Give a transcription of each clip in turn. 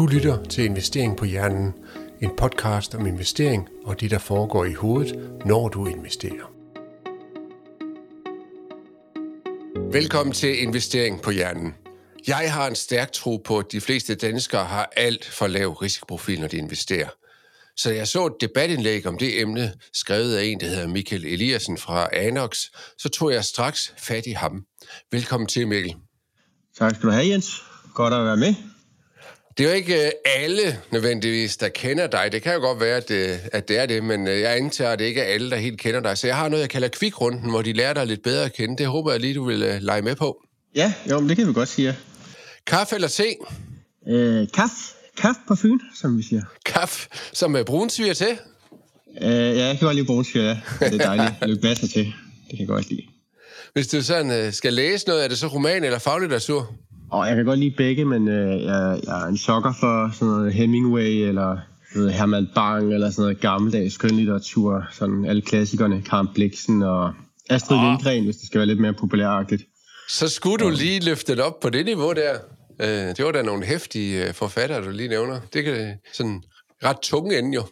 Du lytter til Investering på Hjernen, en podcast om investering og det, der foregår i hovedet, når du investerer. Velkommen til Investering på Hjernen. Jeg har en stærk tro på, at de fleste danskere har alt for lav risikoprofil, når de investerer. Så jeg så et debatindlæg om det emne, skrevet af en, der hedder Michael Eliassen fra Anox, så tog jeg straks fat i ham. Velkommen til, Mikkel. Tak skal du have, Jens. Godt at være med. Det er jo ikke øh, alle nødvendigvis, der kender dig. Det kan jo godt være, at det, at det er det, men øh, jeg antager, at det ikke er alle, der helt kender dig. Så jeg har noget, jeg kalder kvikrunden, hvor de lærer dig lidt bedre at kende. Det håber jeg lige, du vil lege med på. Ja, jo, men det kan vi godt sige. Kaffe eller te? Øh, kaffe. Kaffe på Fyn, som vi siger. Kaffe, som er brunsviger til? Øh, ja, jeg kan godt lide brunsviger, ja. Det er dejligt. Basser til. Det kan jeg godt lide. Hvis du sådan skal læse noget, er det så roman eller faglitteratur? Og jeg kan godt lide begge, men øh, jeg, jeg er en sokker for sådan noget Hemingway, eller noget Herman Bang, eller sådan noget gammeldags skønlitteratur. Sådan alle klassikerne, Karen Bliksen og Astrid oh. Lindgren, hvis det skal være lidt mere populæragtigt. Så skulle du lige løfte det op på det niveau der. Øh, det var da nogle hæftige øh, forfattere, du lige nævner. Det kan sådan ret tunge ende jo.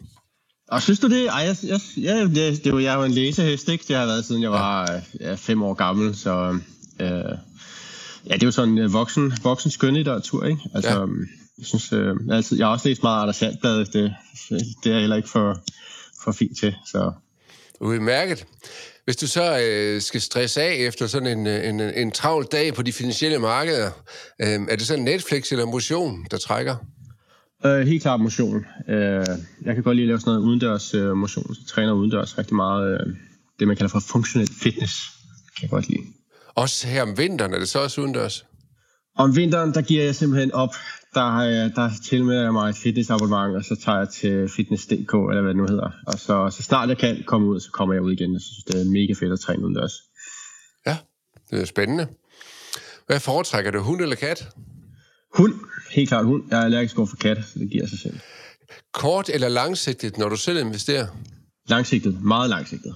Og synes du det? Ej, jeg, jeg, jeg, det, det var, jeg er jo en læsehest, ikke? Det har været siden jeg var ja, fem år gammel, så øh, Ja, det er jo sådan en uh, voksen, voksen skønlitteratur, ikke? Altså, ja. Øhm, jeg synes, øh, altid, jeg har også læst meget Anders Sandblad, det, det er jeg heller ikke for, for fint til, så... Udmærket. Hvis du så øh, skal stresse af efter sådan en, en, en travl dag på de finansielle markeder, øh, er det så Netflix eller motion, der trækker? Øh, helt klart motion. Øh, jeg kan godt lide at lave sådan noget udendørs øh, motion, så jeg træner udendørs rigtig meget. Øh, det, man kalder for functional fitness, kan jeg godt lide. Også her om vinteren, er det så også udendørs? Om vinteren, der giver jeg simpelthen op. Der, jeg, der tilmelder jeg mig et fitnessabonnement, og så tager jeg til fitness.dk, eller hvad det nu hedder. Og så, så snart jeg kan komme ud, så kommer jeg ud igen. Jeg synes, det er mega fedt at træne udendørs. Ja, det er spændende. Hvad foretrækker du, hund eller kat? Hund. Helt klart hund. Jeg er allergisk over for kat, så det giver sig selv. Kort eller langsigtet, når du selv investerer? Langsigtet. Meget langsigtet.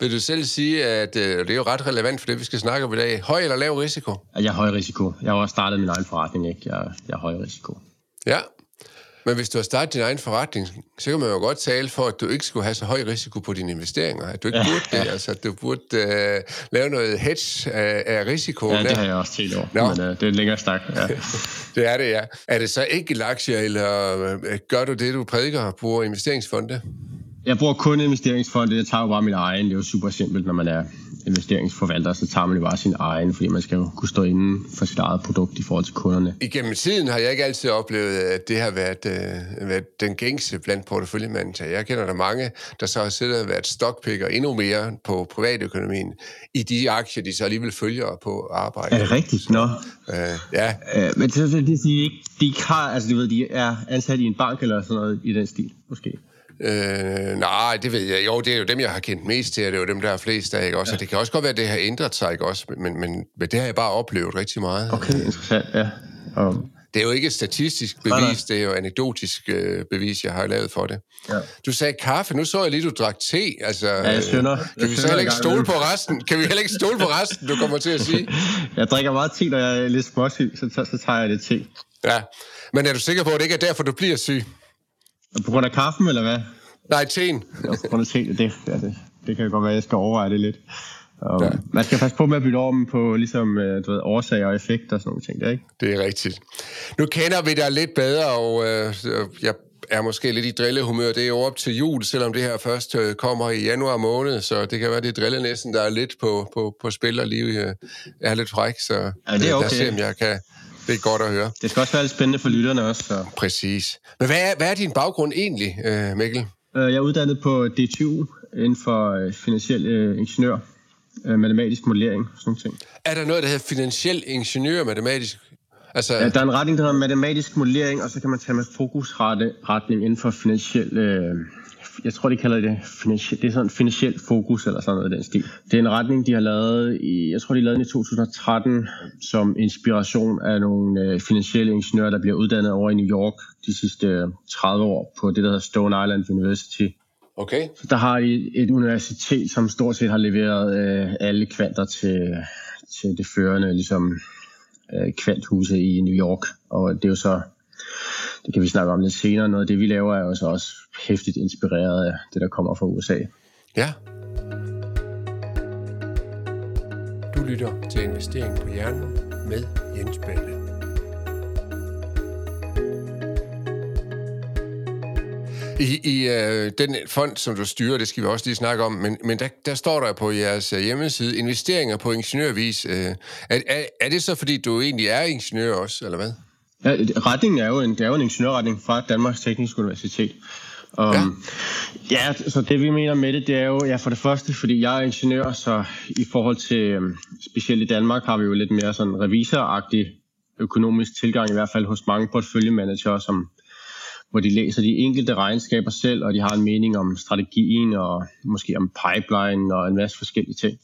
Vil du selv sige, at øh, det er jo ret relevant for det, vi skal snakke om i dag. Høj eller lav risiko? Jeg er høj risiko. Jeg har også startet min egen forretning, ikke? Jeg, jeg er høj risiko. Ja, men hvis du har startet din egen forretning, så kan man jo godt tale for, at du ikke skulle have så høj risiko på dine investeringer. At du ikke burde det. Altså, at du burde uh, lave noget hedge af, af risiko. Ja, det har jeg også tænkt over. Nå. Men uh, det er en længere stak. Ja. det er det, ja. Er det så ikke aktier, eller uh, gør du det, du prædiker, bruger investeringsfonde? Jeg bruger kun investeringsfonde. Jeg tager jo bare min egen. Det er jo super simpelt, når man er investeringsforvalter, så tager man jo bare sin egen, fordi man skal jo kunne stå inden for sit eget produkt i forhold til kunderne. Igennem tiden har jeg ikke altid oplevet, at det har været, øh, været den gængse blandt porteføljemanden. Jeg kender der mange, der så har siddet og været stockpicker endnu mere på privatøkonomien i de aktier, de så alligevel følger på arbejde. Er det rigtigt? Nå. Øh, ja. Øh, men så det, de ikke, de ikke har, altså du ved, de er ansat i en bank eller sådan noget i den stil, måske? Øh, nej, det ved jeg. Jo, det er jo dem, jeg har kendt mest til, det er jo dem, der er flest af, ikke også? Ja. Og det kan også godt være, at det har ændret sig, ikke også? Men, men, men det har jeg bare oplevet rigtig meget. Okay, interessant, ja. Um. Det er jo ikke statistisk bevis, nej, nej. det er jo anekdotisk øh, bevis, jeg har lavet for det. Ja. Du sagde kaffe, nu så jeg lige, du drak te. Altså, ja, jeg synder. Kan jeg vi så heller ikke stole på resten? Kan vi heller ikke stole på resten, du kommer til at sige? jeg drikker meget te, når jeg er lidt småsyg, så, så, så tager jeg det te. Ja, men er du sikker på, at det ikke er derfor, du bliver syg? På grund af kaffen, eller hvad? Nej, teen. Ja, på grund af teen, det, ja, det, det kan godt være, at jeg skal overveje det lidt. Um, ja. Man skal passe på med at bytte om på ligesom, øh, du ved, årsager og effekter og sådan nogle ting, der, ikke? Det er rigtigt. Nu kender vi dig lidt bedre, og øh, jeg er måske lidt i drillehumør. Det er jo op til jul, selvom det her først øh, kommer i januar måned, så det kan være, det er drillenæsten, der er lidt på, på, på spil, og lige øh, er lidt fræk, så ja, det er okay. lad os se, om jeg kan, det er godt at høre. Det skal også være lidt spændende for lytterne også. Så. Præcis. Men hvad er, hvad er din baggrund egentlig, øh, Mikkel? Øh, jeg er uddannet på DTU inden for øh, finansiel ingeniør, matematisk modellering og sådan ting. Er der noget, der hedder finansiel ingeniør matematisk? Altså... Ja, der er en retning, der hedder matematisk modellering, og så kan man tage med fokusretning inden for finansiel øh, jeg tror, de kalder det, det er sådan finansiel fokus eller sådan noget i den stil. Det er en retning, de har lavet i, jeg tror, de lavede den i 2013 som inspiration af nogle øh, finansielle ingeniører, der bliver uddannet over i New York de sidste 30 øh, år på det, der hedder Stone Island University. Okay. Så der har de et universitet, som stort set har leveret øh, alle kvanter til, til det førende ligesom, øh, kvanthuse i New York. Og det er jo så det kan vi snakke om lidt senere. Noget af det, vi laver, er også, også hæftigt inspireret af det, der kommer fra USA. Ja. Du lytter til Investering på Hjernen med Jens Balle. I, i øh, den fond, som du styrer, det skal vi også lige snakke om, men, men der, der står der på jeres øh, hjemmeside, investeringer på ingeniørvis. Øh, er, er, er det så, fordi du egentlig er ingeniør også, eller hvad? Ja, retningen er jo en, det er jo en ingeniørretning fra Danmarks Tekniske Universitet. Um, ja. ja, så det vi mener med det, det er jo, ja, for det første, fordi jeg er ingeniør, så i forhold til, um, specielt i Danmark, har vi jo lidt mere sådan revisoragtig økonomisk tilgang, i hvert fald hos mange portføljemanager, som hvor de læser de enkelte regnskaber selv, og de har en mening om strategien og måske om pipeline og en masse forskellige ting.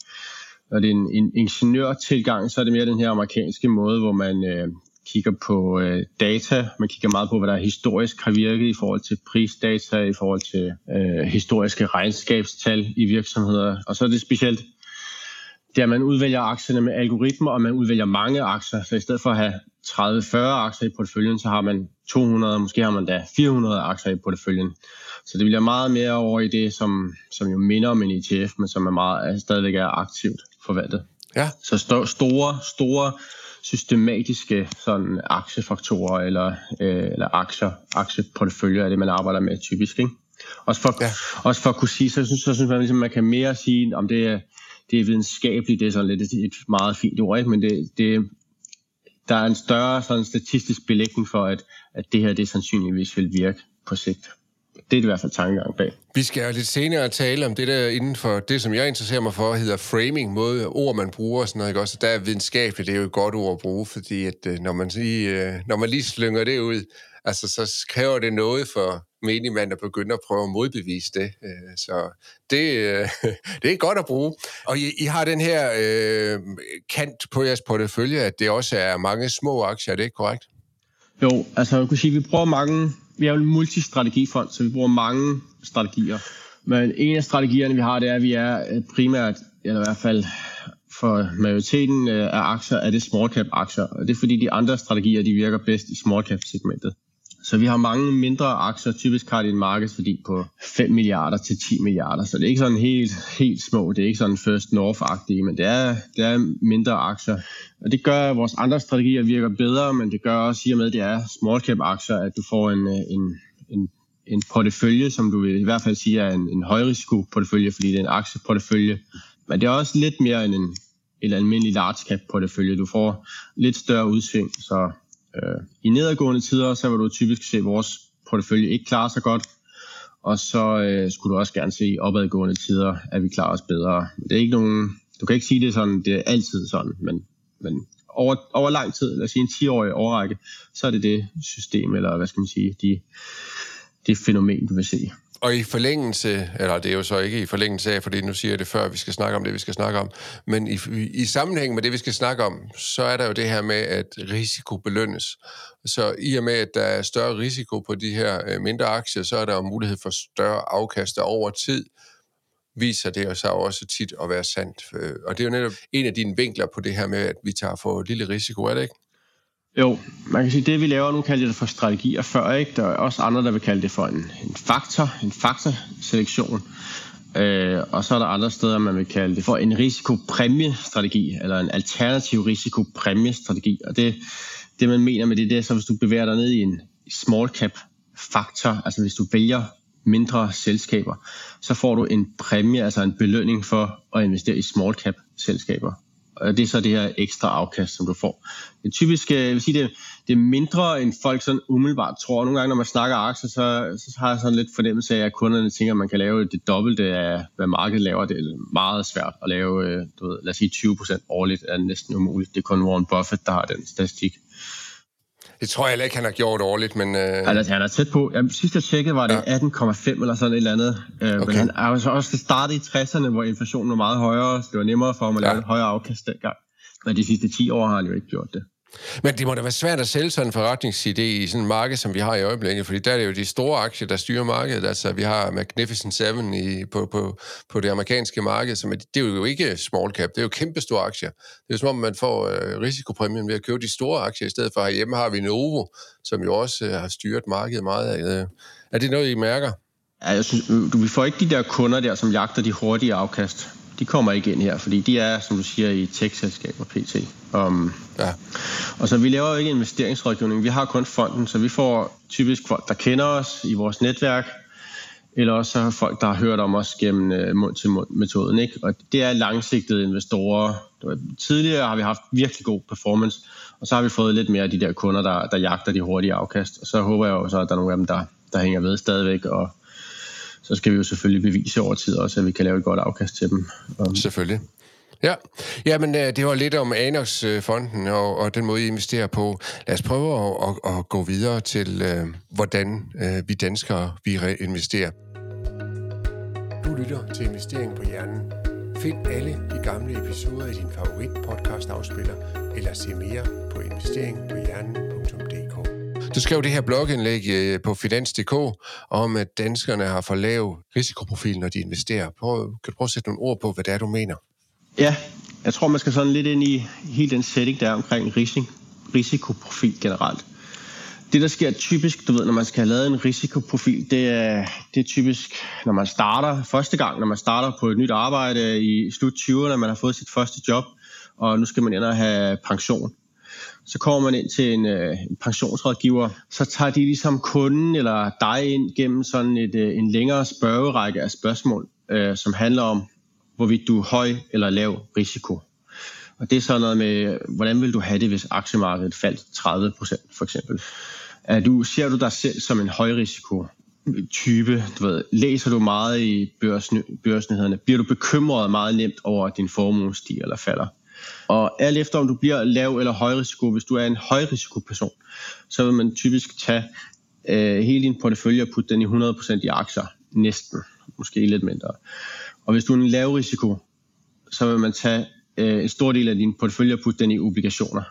Når det er en, en ingeniørtilgang, så er det mere den her amerikanske måde, hvor man øh, kigger på øh, data. Man kigger meget på, hvad der historisk har virket i forhold til prisdata, i forhold til øh, historiske regnskabstal i virksomheder. Og så er det specielt det er, at man udvælger aktierne med algoritmer, og man udvælger mange aktier. Så i stedet for at have 30-40 aktier i porteføljen, så har man 200, måske har man da 400 aktier i porteføljen. Så det bliver meget mere over i det, som, som jo minder om en ETF, men som er meget, stadigvæk er aktivt forvaltet. Ja. Så st- store, store systematiske sådan aktiefaktorer eller, øh, eller aktier, aktieporteføljer er det, man arbejder med typisk. Ikke? Også, for, ja. også for at kunne sige, så synes, så synes man, ligesom, man kan mere sige, om det er, det er videnskabeligt, det er sådan lidt et, et meget fint ord, ikke? men det, det, der er en større sådan statistisk belægning for, at, at det her det sandsynligvis vil virke på sigt. Det er i hvert fald tankegang bag. Vi skal jo lidt senere tale om det der inden for det, som jeg interesserer mig for, hedder framing, måde ord, man bruger og sådan noget. Ikke? Også der er videnskabeligt, det er jo et godt ord at bruge, fordi at, øh, når, man lige, øh, når man lige slynger det ud, altså, så kræver det noget for menigmand at begynde at prøve at modbevise det. Øh, så det, det er godt at bruge. Og I, I har den her øh, kant på jeres portefølje, at det også er mange små aktier, er det ikke korrekt? Jo, altså jeg kunne sige, at vi bruger mange vi er jo en multistrategifond, så vi bruger mange strategier. Men en af strategierne, vi har, det er, at vi er øh, primært, eller i hvert fald for majoriteten øh, af aktier, er det small cap aktier. Og det er fordi, de andre strategier, de virker bedst i small cap segmentet. Så vi har mange mindre aktier, typisk har de en markedsværdi på 5 milliarder til 10 milliarder, så det er ikke sådan helt, helt små, det er ikke sådan First North-agtige, men det er, det er mindre aktier. Og det gør, at vores andre strategier virker bedre, men det gør også, i og med, at det er small cap aktier, at du får en, en, en, en portefølje, som du vil i hvert fald sige er en, en højrisiko portefølje, fordi det er en aktieportefølje. Men det er også lidt mere end en, en almindelig large cap portefølje. Du får lidt større udsving, så Øh, I nedadgående tider, så vil du typisk se, vores portefølje ikke klare sig godt, og så øh, skulle du også gerne se i opadgående tider, at vi klarer os bedre. Det er ikke nogen, du kan ikke sige det sådan, det er altid sådan, men, men over, over lang tid, lad os sige en 10-årig overrække, så er det det system, eller hvad skal man sige, de, det fænomen, du vil se. Og i forlængelse, eller det er jo så ikke i forlængelse af, fordi nu siger jeg det før, vi skal snakke om det, vi skal snakke om, men i, i sammenhæng med det, vi skal snakke om, så er der jo det her med, at risiko belønnes. Så i og med, at der er større risiko på de her øh, mindre aktier, så er der jo mulighed for større afkast over tid, viser det jo så også tit at være sandt. Øh, og det er jo netop en af dine vinkler på det her med, at vi tager for lille risiko, er det ikke? Jo, man kan sige, det vi laver nu, kalder det for strategier før, ikke? Der er også andre, der vil kalde det for en, en faktor, en faktorselektion. Øh, og så er der andre steder, man vil kalde det for en risikopræmiestrategi, eller en alternativ risikopræmiestrategi. Og det, det man mener med det, det er så, hvis du bevæger dig ned i en small cap faktor, altså hvis du vælger mindre selskaber, så får du en præmie, altså en belønning for at investere i small cap selskaber. Og det er så det her ekstra afkast, som du får. Det typisk, øh, jeg vil sige, det, det er mindre, end folk sådan umiddelbart tror. Nogle gange, når man snakker aktier, så, så har jeg sådan lidt fornemmelse af, at kunderne tænker, at man kan lave det dobbelte af, hvad markedet laver. Det er meget svært at lave, øh, du ved, lad os sige 20% årligt, er næsten umuligt. Det er kun Warren Buffett, der har den statistik. Det tror jeg heller ikke, han har gjort årligt, men... Øh... Altså, han er tæt på. Jamen, sidst jeg tjekkede, var det ja. 18,5 eller sådan et eller andet. Øh, okay. Men han er jo så også startet i 60'erne, hvor inflationen var meget højere, så det var nemmere for ham at lave ja. et højere afkast dengang. Men de sidste 10 år har han jo ikke gjort det. Men det må da være svært at sælge sådan en forretningsidé i sådan en marked, som vi har i øjeblikket, fordi der er det jo de store aktier, der styrer markedet. Altså, vi har Magnificent Seven i, på, på, på det amerikanske marked, som er, det er jo ikke small cap, det er jo kæmpe store aktier. Det er jo som om, man får øh, risikopræmien ved at købe de store aktier, i stedet for herhjemme har vi Novo, som jo også øh, har styret markedet meget. Øh, er det noget, I mærker? Ja, jeg synes, øh, du, vi får ikke de der kunder der, som jagter de hurtige afkast de kommer ikke ind her, fordi de er, som du siger, i tech-selskaber pt. Um, ja. Og så vi laver jo ikke investeringsrådgivning, vi har kun fonden, så vi får typisk folk, der kender os i vores netværk, eller også folk, der har hørt om os gennem uh, mund-til-mund-metoden. Ikke? Og det er langsigtede investorer. Tidligere har vi haft virkelig god performance, og så har vi fået lidt mere af de der kunder, der, der jagter de hurtige afkast. Og så håber jeg jo så, at der er nogle af dem, der, der hænger ved stadigvæk, og så skal vi jo selvfølgelig bevise over tid også, at vi kan lave et godt afkast til dem. Selvfølgelig. Ja, Jamen, øh, det var lidt om Anos-fonden øh, og, og den måde, I investerer på. Lad os prøve at, at, at gå videre til, øh, hvordan vi danskere vi investerer. Du lytter til Investering på Hjernen. Find alle de gamle episoder i din favorit podcast afspiller, eller se mere på investeringpohjernen.dk. Du skrev det her blogindlæg øh, på Finans.dk om, at danskerne har for lav risikoprofil, når de investerer. Prøv, kan du prøve at sætte nogle ord på, hvad det er, du mener? Ja, jeg tror, man skal sådan lidt ind i hele den setting, der er omkring risiko, risikoprofil generelt. Det, der sker typisk, du ved, når man skal have lavet en risikoprofil, det er, det er typisk, når man starter første gang, når man starter på et nyt arbejde i slut 20'erne, man har fået sit første job, og nu skal man ind og have pension så kommer man ind til en, øh, en pensionsrådgiver, så tager de ligesom kunden eller dig ind gennem sådan et, øh, en længere spørgerække af spørgsmål, øh, som handler om, hvorvidt du er høj eller lav risiko. Og det er sådan noget med, hvordan vil du have det, hvis aktiemarkedet faldt 30 procent for eksempel. Er du, ser du dig selv som en højrisiko type? Du ved, læser du meget i børsnyhederne? Bliver du bekymret meget nemt over, at din formue stiger eller falder? Og alt efter om du bliver lav eller høj risiko, hvis du er en høj risikoperson, så vil man typisk tage øh, hele din portefølje og putte den i 100% i aktier. Næsten. Måske lidt mindre. Og hvis du er en lav risiko, så vil man tage øh, en stor del af din portefølje og putte den i obligationer.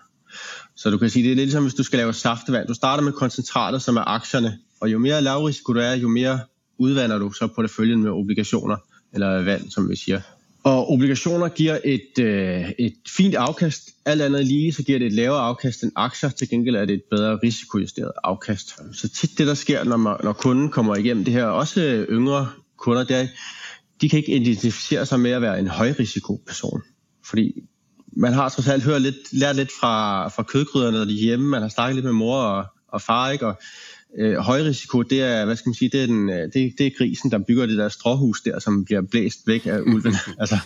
Så du kan sige, det er lidt ligesom hvis du skal lave saftevand. Du starter med koncentrater, som er aktierne, og jo mere lav risiko du er, jo mere udvander du så porteføljen med obligationer, eller vand, som vi siger. Og obligationer giver et, øh, et fint afkast. Alt andet lige, så giver det et lavere afkast end aktier. Til gengæld er det et bedre risikojusteret afkast. Så tit det, der sker, når, man, når kunden kommer igennem det her, også yngre kunder, det er, de kan ikke identificere sig med at være en højrisikoperson. Fordi man har trods alt hørt lidt, lært lidt fra, fra kødkrydderne, når de er hjemme. Man har snakket lidt med mor og, og far, ikke? Og øh, højrisiko, det er, hvad skal man sige, det er, den, øh, det, det er grisen, der bygger det der stråhus der, som bliver blæst væk af ulven. altså,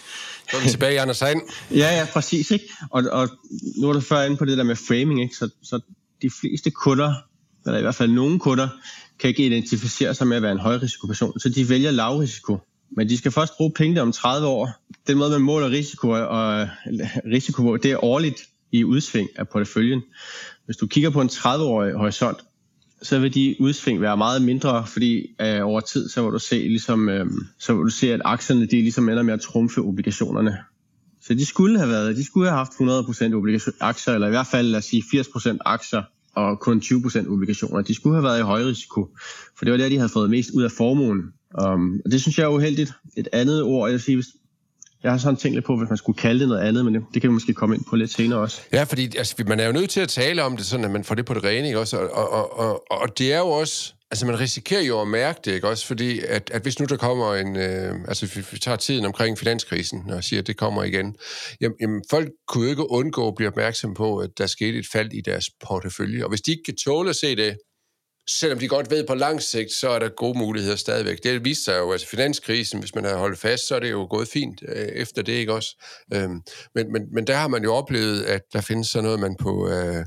så er vi tilbage i Anders Hein. ja, ja, præcis. Ikke? Og, og nu er du før inde på det der med framing, ikke? Så, så de fleste kunder, eller i hvert fald nogle kunder, kan ikke identificere sig med at være en højrisikoperson, så de vælger lavrisiko. Men de skal først bruge penge om 30 år. Den måde, man måler risiko, og risiko det er årligt i udsving af porteføljen. Hvis du kigger på en 30-årig horisont, så vil de udsving være meget mindre, fordi øh, over tid, så vil du se, ligesom, øh, så vil du se, at aktierne de ligesom ender med at trumfe obligationerne. Så de skulle have været, de skulle have haft 100% obligation, aktier, eller i hvert fald lad os sige 80% aktier, og kun 20% obligationer. De skulle have været i høj risiko, for det var der, de havde fået mest ud af formuen. Um, og det synes jeg er uheldigt. Et andet ord, jeg vil sige, hvis, jeg har sådan tænkt lidt på, hvis man skulle kalde det noget andet, men det, det kan vi måske komme ind på lidt senere også. Ja, fordi altså, man er jo nødt til at tale om det, sådan at man får det på det rene, ikke også? Og, og, og, og det er jo også... Altså, man risikerer jo at mærke det, ikke også? Fordi, at, at hvis nu der kommer en... Øh, altså, vi, vi tager tiden omkring finanskrisen og siger, at det kommer igen. Jamen, jamen, folk kunne jo ikke undgå at blive opmærksom på, at der skete et fald i deres portefølje. Og hvis de ikke kan tåle at se det, selvom de godt ved på lang sigt, så er der gode muligheder stadigvæk. Det viste sig jo, altså finanskrisen, hvis man har holdt fast, så er det jo gået fint øh, efter det, ikke også? Øhm, men, men, men der har man jo oplevet, at der findes sådan noget, man på... Øh, øh,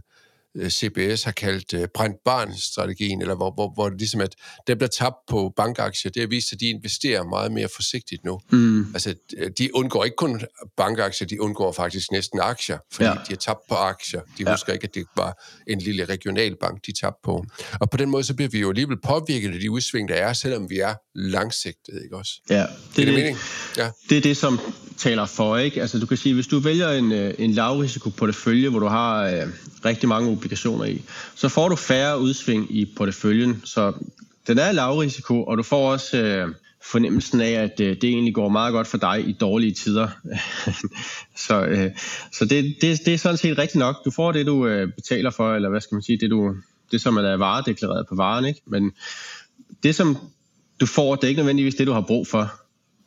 CBS har kaldt øh, brændt barn-strategien, eller hvor, hvor, hvor det ligesom at det bliver tabt på bankaktier, det har vist, at de investerer meget mere forsigtigt nu. Mm. Altså, de undgår ikke kun bankaktier, de undgår faktisk næsten aktier, fordi ja. de har tabt på aktier. De ja. husker ikke, at det var en lille regionalbank, de tabte på. Og på den måde, så bliver vi jo alligevel påvirket af de udsving, der er, selvom vi er langsigtet, ikke også? Ja, det, det, er det, ja. det er det, som taler for, ikke? Altså, du kan sige, hvis du vælger en, øh, en lavrisiko portefølje, hvor du har øh, rigtig mange obligationer i, så får du færre udsving i porteføljen, så den er lavrisiko, og du får også øh, fornemmelsen af, at øh, det egentlig går meget godt for dig i dårlige tider. så øh, så det, det, det er sådan set rigtigt nok. Du får det, du øh, betaler for, eller hvad skal man sige, det, du, det som er varedeklareret på varen, ikke? Men det, som du får, det er ikke nødvendigvis det, du har brug for.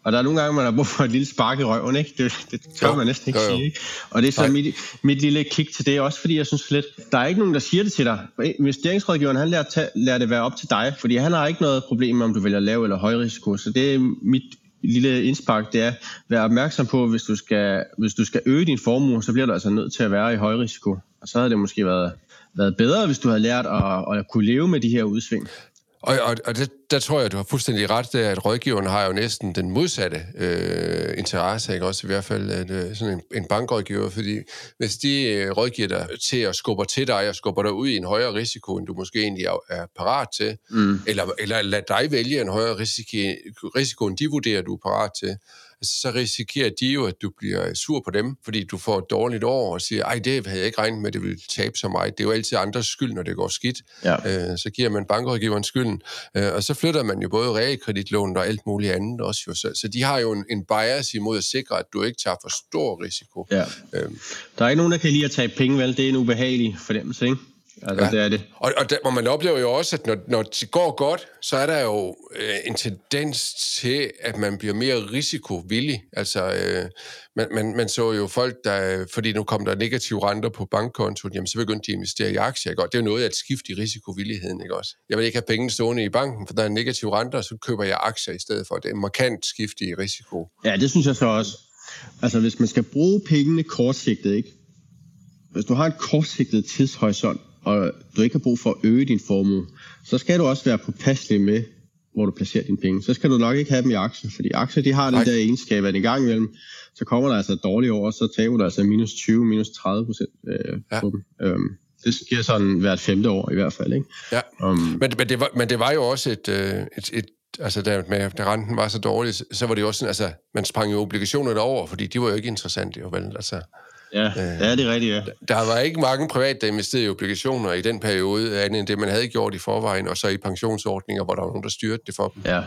Og der er nogle gange, man har brug for et lille spark i røven, ikke? Det, det tør jo, man næsten ikke jo, jo. sige, ikke? Og det er så mit, mit lille kick til det, også fordi jeg synes lidt, der er ikke nogen, der siger det til dig. Investeringsrådgiveren, han lærer, tage, lærer det være op til dig, fordi han har ikke noget problem med, om du vælger lav eller høj risiko. Så det er mit lille indspark, det er, at være opmærksom på, hvis du skal, hvis du skal øge din formue, så bliver du altså nødt til at være i høj risiko. Og så havde det måske været, været bedre, hvis du havde lært at, at kunne leve med de her udsving. Og, og, og det, der tror jeg, du har fuldstændig ret, der, at rådgiveren har jo næsten den modsatte øh, interesse, ikke? også i hvert fald at, øh, sådan en, en bankrådgiver, fordi hvis de øh, rådgiver dig til at skubbe til dig og skubber dig ud i en højere risiko, end du måske egentlig er, er parat til, mm. eller, eller lad dig vælge en højere risiko, risiko, end de vurderer, du er parat til, så risikerer de jo, at du bliver sur på dem, fordi du får et dårligt år og siger, ej, det havde jeg ikke regnet med, det ville tabe så meget. Det er jo altid andres skyld, når det går skidt. Ja. Øh, så giver man bankrådgiveren skylden. Øh, og så flytter man jo både realkreditlån og alt muligt andet også. Jo. Så, så de har jo en, en bias imod at sikre, at du ikke tager for stor risiko. Ja. Øh. Der er ikke nogen, der kan lide at tage penge, vel? Det er en ubehagelig fornemmelse, ikke? Altså, ja. det er det. Og, og, der, og man oplever jo også, at når, når det går godt, så er der jo øh, en tendens til, at man bliver mere risikovillig. Altså, øh, man, man, man så jo folk, der, fordi nu kom der negative renter på bankkontoen, jamen så begyndte de at investere i aktier. Ikke? Og det er jo noget af et skift i risikovilligheden. Ikke også? Jeg vil ikke have penge stående i banken, for der er negative renter, så køber jeg aktier i stedet for. Det er en markant skift i risiko. Ja, det synes jeg så også. Altså, hvis man skal bruge pengene kortsigtet, ikke? Hvis du har en kortsigtet tidshorisont, og du ikke har brug for at øge din formue, så skal du også være påpasselig med, hvor du placerer dine penge. Så skal du nok ikke have dem i aktier, fordi aktier de har den der egenskab, at en gang imellem, så kommer der altså et dårligt år, så taber du altså minus 20, minus 30 procent øh, ja. på dem. Øhm, det sker sådan hvert femte år i hvert fald. Ikke? Ja, um, men, men, det var, men det var jo også et, øh, et, et altså da, med, da renten var så dårlig, så var det jo også sådan, altså, man sprang jo obligationerne over, fordi de var jo ikke interessante, jo vel, altså. Ja, øh, ja, det er rigtigt, ja. Der var ikke mange private, der investerede i obligationer i den periode, andet end det, man havde gjort i forvejen, og så i pensionsordninger, hvor der var nogen, der styrte det for dem. Ja.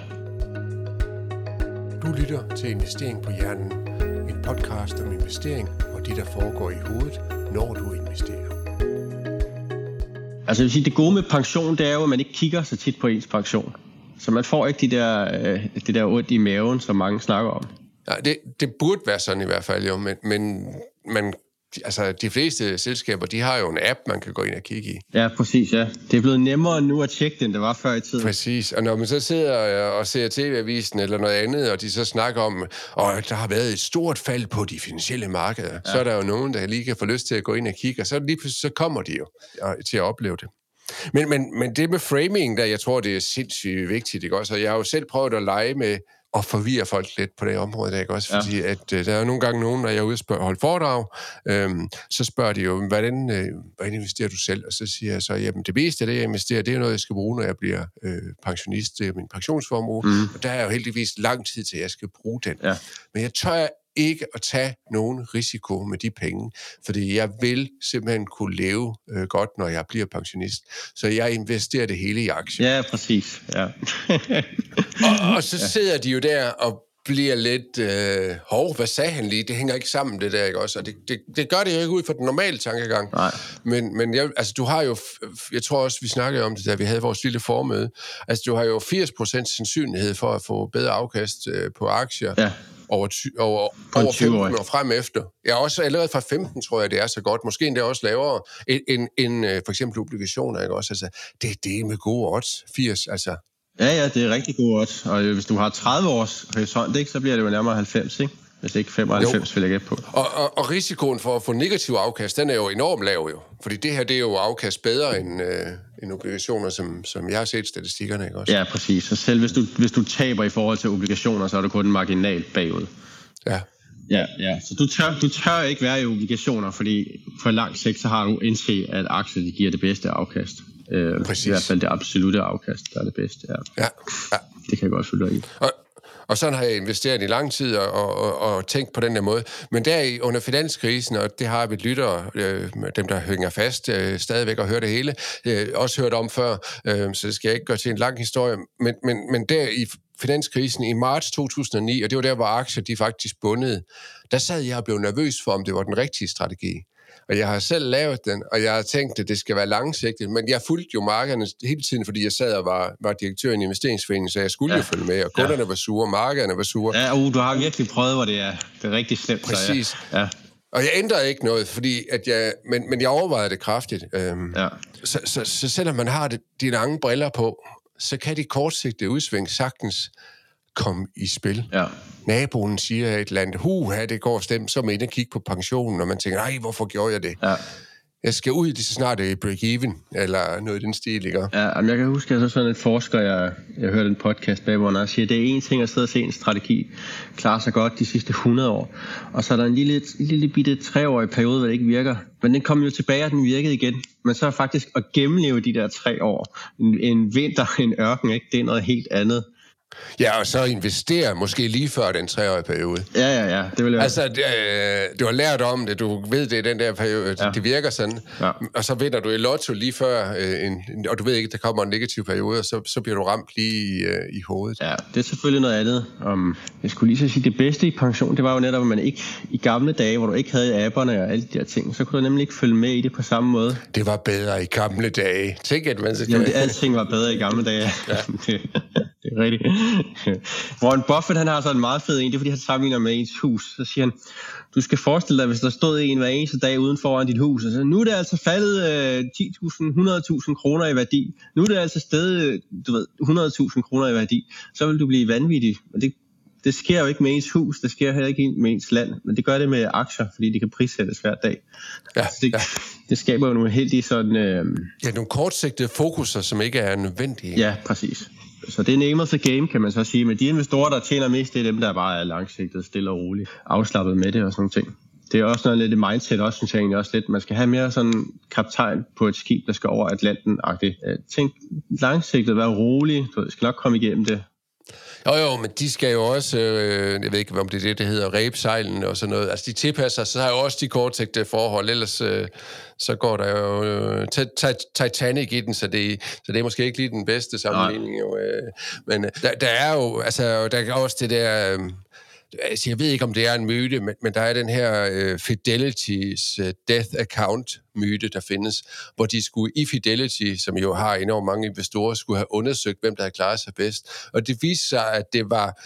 Du lytter til Investering på Hjernen, en podcast om investering og det, der foregår i hovedet, når du investerer. Altså, jeg vil sige, det gode med pension, det er jo, at man ikke kigger så tit på ens pension. Så man får ikke de der, øh, det der ondt i maven, som mange snakker om. Ja, det, det burde være sådan i hvert fald, jo, men, men man, altså, de fleste selskaber, de har jo en app, man kan gå ind og kigge i. Ja, præcis, ja. Det er blevet nemmere nu at tjekke den, det var før i tiden. Præcis, og når man så sidder og ser TV-avisen eller noget andet, og de så snakker om, at der har været et stort fald på de finansielle markeder, ja. så er der jo nogen, der lige kan få lyst til at gå ind og kigge, og så lige pludselig så kommer de jo til at opleve det. Men, men, men det med framing, der, jeg tror, det er sindssygt vigtigt, ikke også? Og jeg har jo selv prøvet at lege med og forvirre folk lidt på det område, ikke også? Fordi ja. at, øh, der er nogle gange nogen, når jeg er ude og holde foredrag, øhm, så spørger de jo, hvordan, øh, hvordan investerer du selv? Og så siger jeg så, jamen det bedste af det, jeg investerer, det er noget, jeg skal bruge, når jeg bliver øh, pensionist. Det er min pensionsformue, mm. og der er jo heldigvis lang tid til, at jeg skal bruge den. Ja. Men jeg tør ikke at tage nogen risiko med de penge, fordi jeg vil simpelthen kunne leve øh, godt, når jeg bliver pensionist. Så jeg investerer det hele i aktier. Ja, præcis. Ja. og, og så sidder de jo der og bliver lidt, øh, hov, hvad sagde han lige? Det hænger ikke sammen, det der, ikke også? Og det, det, det gør det jo ikke ud fra den normale tankegang. Nej. Men, men jeg, altså, du har jo, jeg tror også, vi snakkede om det, da vi havde vores lille formøde, altså, du har jo 80% sandsynlighed for at få bedre afkast øh, på aktier. Ja over, ty, over, over 15 år frem efter. Ja, også allerede fra 15 tror jeg, det er så godt. Måske endda også lavere end, end, end øh, for eksempel obligationer. Ikke? Også, altså, det, det er med gode odds. 80, altså. Ja, ja, det er rigtig gode odds. Og hvis du har 30 års horisont, ikke, så bliver det jo nærmere 90, ikke? Hvis ikke 95, jo. vil jeg gætte på. Og, og, og risikoen for at få negativ afkast, den er jo enormt lav jo. Fordi det her, det er jo afkast bedre end, øh, end obligationer, som, som jeg har set statistikkerne, ikke også? Ja, præcis. Så selv hvis du, hvis du taber i forhold til obligationer, så er du kun marginalt bagud. Ja. Ja, ja. Så du tør, du tør ikke være i obligationer, fordi for lang sigt, så har du indset, at aktier de giver det bedste afkast. Øh, Præcis. I hvert fald det absolute afkast, der er det bedste. Ja, ja. ja. Det kan jeg godt følge dig i. Og, og sådan har jeg investeret i lang tid og, og, og tænkt på den der måde. Men der under finanskrisen, og det har vi lyttere, øh, dem der hænger fast øh, stadigvæk og hører det hele, øh, også hørt om før, øh, så det skal jeg ikke gøre til en lang historie. Men, men, men der i finanskrisen i marts 2009, og det var der, hvor aktier de faktisk bundede, der sad jeg og blev nervøs for, om det var den rigtige strategi. Og jeg har selv lavet den, og jeg har tænkt, at det skal være langsigtet, men jeg fulgte jo markederne hele tiden, fordi jeg sad og var, var direktør i en investeringsforening, så jeg skulle ja. jo følge med, og kunderne ja. var sure, markederne var sure. Ja, uh, du har virkelig prøvet, hvor det er, det er rigtig slemt. Præcis. Så ja. ja. Og jeg ændrede ikke noget, fordi at jeg, men, men jeg overvejede det kraftigt. Øhm, ja. så, så, så selvom man har det, de lange briller på, så kan de kortsigtede udsving sagtens komme i spil. Ja. Naboen siger et eller andet, huha, det går stemt, så er man inde og kigge på pensionen, og man tænker, nej, hvorfor gjorde jeg det? Ja. Jeg skal ud det så snart det er break-even, eller noget i den stil, ikke? Ja, jeg kan huske, at så sådan en forsker, jeg, jeg hørte en podcast bag, hvor han siger, at det er en ting at sidde og se en strategi klare sig godt de sidste 100 år, og så er der en lille, lille bitte treårig periode, hvor det ikke virker, men den kommer jo tilbage, og den virkede igen. Men så faktisk at gennemleve de der tre år, en, en vinter, en ørken, ikke? det er noget helt andet. Ja, og så investere måske lige før den treårige periode. Ja, ja, ja. Det vil jeg. Altså, det, øh, du har lært om det, du ved det i den der periode, ja. det virker sådan. Ja. Og så vinder du i lotto lige før, øh, en, og du ved ikke, der kommer en negativ periode, og så, så bliver du ramt lige øh, i hovedet. Ja, det er selvfølgelig noget andet. Um, jeg skulle lige så sige, det bedste i pension, det var jo netop, at man ikke i gamle dage, hvor du ikke havde apperne og alle de der ting, så kunne du nemlig ikke følge med i det på samme måde. Det var bedre i gamle dage. Tænk, at man så... Jamen, det, alting var bedre i gamle dage. Ja. det, er rigtigt. Warren Buffett, han har så en meget fed en, det er fordi, han sammenligner med ens hus. Så siger han, du skal forestille dig, hvis der stod en hver eneste dag uden foran dit hus, og så nu er det altså faldet øh, 10.000, 100.000 kroner i værdi. Nu er det altså stedet, du ved, 100.000 kroner i værdi. Så vil du blive vanvittig. Men det, det sker jo ikke med ens hus, det sker heller ikke med ens land, men det gør det med aktier, fordi de kan prissættes hver dag. Ja, det, ja. det skaber jo nogle heldige sådan... Øh... Ja, nogle kortsigtede fokuser, som ikke er nødvendige. Ja, præcis. Så det er name the game, kan man så sige. Men de investorer, der tjener mest, det er dem, der bare er langsigtet, stille og roligt, afslappet med det og sådan noget. Det er også noget lidt et mindset, også, synes jeg egentlig også lidt. Man skal have mere sådan kaptajn på et skib, der skal over Atlanten-agtigt. Øh, tænk langsigtet, vær rolig, du skal nok komme igennem det. Jo, jo, men de skal jo også, øh, jeg ved ikke, om det er det, det hedder, ræbsejlen og sådan noget. Altså, de tilpasser sig, så har jo også de kortsigtede forhold, ellers øh, så går der jo øh, Titanic i den, så det, så det er måske ikke lige den bedste sammenligning. Jo, øh, men øh, der, der er jo, altså, der er også det der... Øh, altså, jeg ved ikke, om det er en myte, men, men der er den her øh, Fidelity's øh, death account myte, der findes, hvor de skulle i Fidelity, som jo har enormt mange investorer, skulle have undersøgt, hvem der havde klaret sig bedst. Og det viste sig, at det var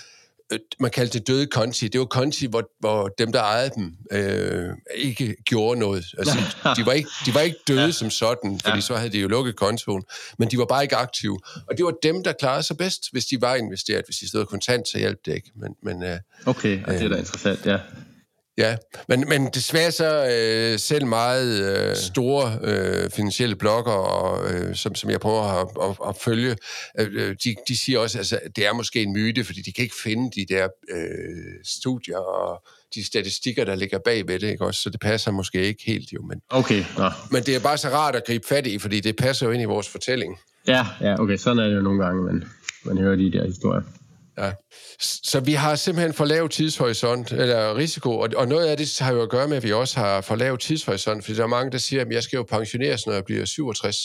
man kaldte det døde konti. Det var konti, hvor, hvor dem, der ejede dem, øh, ikke gjorde noget. Altså, de, var ikke, de var ikke døde ja. som sådan, fordi ja. så havde de jo lukket kontoen, men de var bare ikke aktive. Og det var dem, der klarede sig bedst, hvis de var investeret. Hvis de stod kontant, så hjalp det ikke. Men, men, øh, okay, og det er da interessant, ja. Ja, men, men desværre så øh, selv meget øh, store øh, finansielle blogger, og, øh, som, som jeg prøver at, at, at følge, øh, øh de, de siger også, at altså, det er måske en myte, fordi de kan ikke finde de der øh, studier og de statistikker, der ligger bag ved det, ikke også? Så det passer måske ikke helt jo. Men, okay, ja. men det er bare så rart at gribe fat i, fordi det passer jo ind i vores fortælling. Ja, ja, okay, sådan er det jo nogle gange, men man hører de der historier. Ja. Så vi har simpelthen for lav tidshorisont, eller risiko, og, og noget af det har jo at gøre med, at vi også har for lav tidshorisont, fordi der er mange, der siger, at jeg skal jo pensioneres, når jeg bliver 67,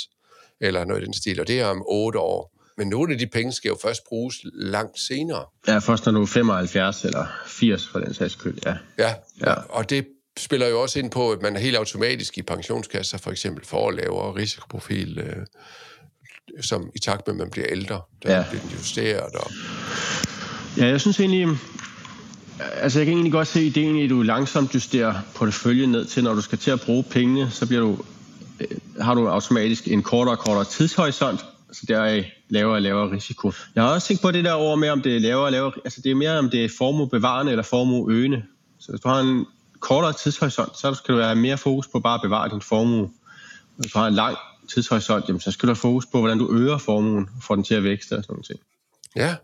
eller noget i den stil, og det er om 8 år. Men nogle af de penge skal jo først bruges langt senere. Ja, først når du er 75 eller 80 for den sags skyld, ja. Ja, ja. og det spiller jo også ind på, at man er helt automatisk i pensionskasser for eksempel får lavere risikoprofil, øh, som i takt med, at man bliver ældre, der ja. bliver den justeret. Og... Ja, jeg synes egentlig, altså jeg kan egentlig godt se ideen i, at du langsomt justerer porteføljen ned til, når du skal til at bruge pengene, så bliver du, øh, har du automatisk en kortere og kortere tidshorisont, så der er lavere og lavere risiko. Jeg har også tænkt på det der over med, om det er lavere og lavere, altså det er mere, om det er formuebevarende eller formueøgende. Så hvis du har en kortere tidshorisont, så skal du have mere fokus på bare at bevare din formue. Hvis du har en lang tidshorisont, jamen, så skal du have fokus på, hvordan du øger formuen, og får den til at vækste og sådan noget. Ja,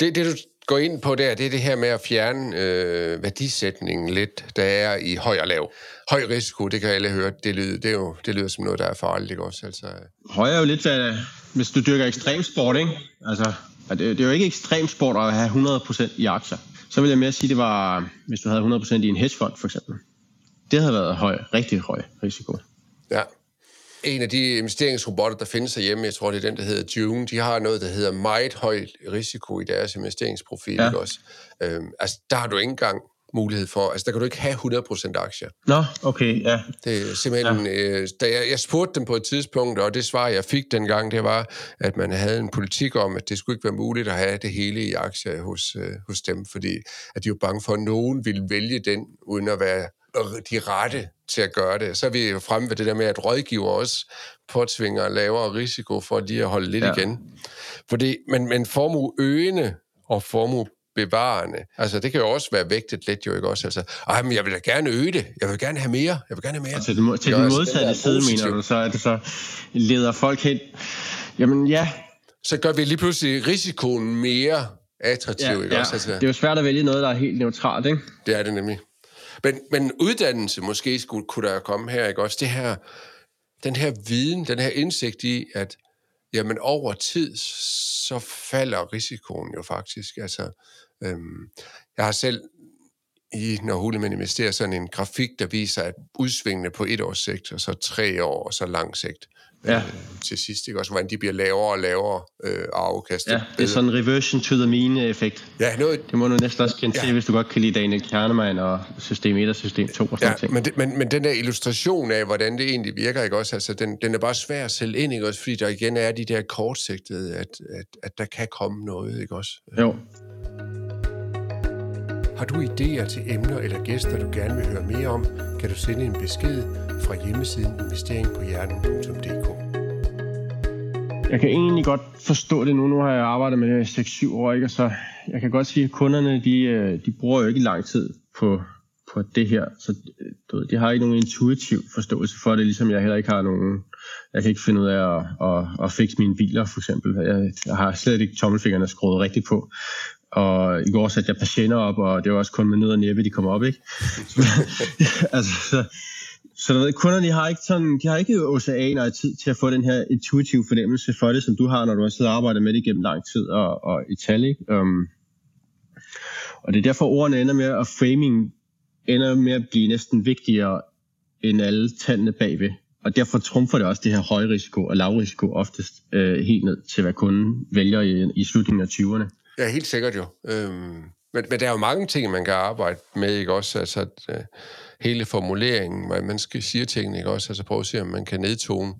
det, det du går ind på der, det er det her med at fjerne øh, værdisætningen lidt, der er i høj og lav. Høj risiko, det kan alle høre, det lyder, det er jo, det lyder som noget, der er farligt, ikke også? Altså, høj er jo lidt, hvad, hvis du dyrker ekstremsport, ikke? Altså, det, det er jo ikke ekstremsport at have 100% i aktier. Så vil jeg mere sige, det var, hvis du havde 100% i en hedgefond, for eksempel. Det havde været høj, rigtig høj risiko. Ja, en af de investeringsrobotter, der findes herhjemme, jeg tror, det er den, der hedder June, de har noget, der hedder meget høj risiko i deres investeringsprofil. Ja. Også? Øhm, altså, der har du ikke engang mulighed for, altså der kan du ikke have 100% aktier. Nå, okay, ja. Det er simpelthen, ja. øh, da jeg, jeg spurgte dem på et tidspunkt, og det svar, jeg fik dengang, det var, at man havde en politik om, at det skulle ikke være muligt at have det hele i aktier hos, øh, hos dem, fordi at de var bange for, at nogen ville vælge den, uden at være de rette til at gøre det. Så er vi fremme ved det der med, at rådgiver også påtvinger lavere risiko for lige at holde lidt ja. igen. Fordi, men, men formue øgende og formue bevarende. Altså, det kan jo også være vægtet lidt, jo ikke også? Altså, ej, men jeg vil da gerne øge det. Jeg vil gerne have mere. Jeg vil gerne have mere. Altså, til, den, til den modsatte side, mener du, så at det så leder folk hen... Jamen, ja. Så gør vi lige pludselig risikoen mere attraktiv, ja, ikke ja. også? Altså, det er jo svært at vælge noget, der er helt neutralt, ikke? Det er det nemlig. Men, men uddannelse måske skulle, kunne der komme her, ikke også? Det her, den her viden, den her indsigt i, at jamen over tid, så falder risikoen jo faktisk. Altså, øhm, jeg har selv i, når Hulemann investerer, sådan en grafik, der viser, at udsvingene på et års sigt, og så tre år, og så lang sigt, ja. øh, til sidst, ikke? Også hvordan de bliver lavere og lavere øh, afkast. Ja, det er sådan en reversion to the mean-effekt. Ja, noget... Det må du næsten også kende ja. til, hvis du godt kan lide Daniel Kahneman og system 1 og system 2 og sådan ja, ting. Men, det, men, men den der illustration af, hvordan det egentlig virker, ikke også? Altså, den, den er bare svær at sælge ind, ikke også? Fordi der igen er de der kortsigtede, at, at, at der kan komme noget, ikke også? Jo. Har du idéer til emner eller gæster, du gerne vil høre mere om, kan du sende en besked fra hjemmesiden investeringpåhjernen.dk. Jeg kan egentlig godt forstå det nu. Nu har jeg arbejdet med det 6-7 år, ikke? Og så jeg kan godt sige, at kunderne de, øh, de bruger jo ikke lang tid på, på det her. Så øh, du ved, de har ikke nogen intuitiv forståelse for det, ligesom jeg heller ikke har nogen... Jeg kan ikke finde ud af at, at, at fikse mine biler, for eksempel. Jeg, jeg har slet ikke tommelfingrene skruet rigtigt på. Og i går satte jeg patienter op, og det var også kun med nød og næppe, de kom op, ikke? altså, så, så du ved, kunderne de har ikke sådan, de har ikke oceaner af tid til at få den her intuitive fornemmelse for det, som du har, når du har siddet og arbejdet med det gennem lang tid og, og i tal, ikke? Um, og det er derfor, ordene ender med, at framing ender med at blive næsten vigtigere end alle tallene bagved. Og derfor trumfer det også det her høje risiko og lav risiko oftest øh, helt ned til, hvad kunden vælger i, i slutningen af 20'erne. Ja, helt sikkert jo. Øhm, men, men der er jo mange ting, man kan arbejde med, ikke også? Altså, at, øh, hele formuleringen, hvordan man skal sige tingene, ikke også? Altså prøve at se, om man kan nedtone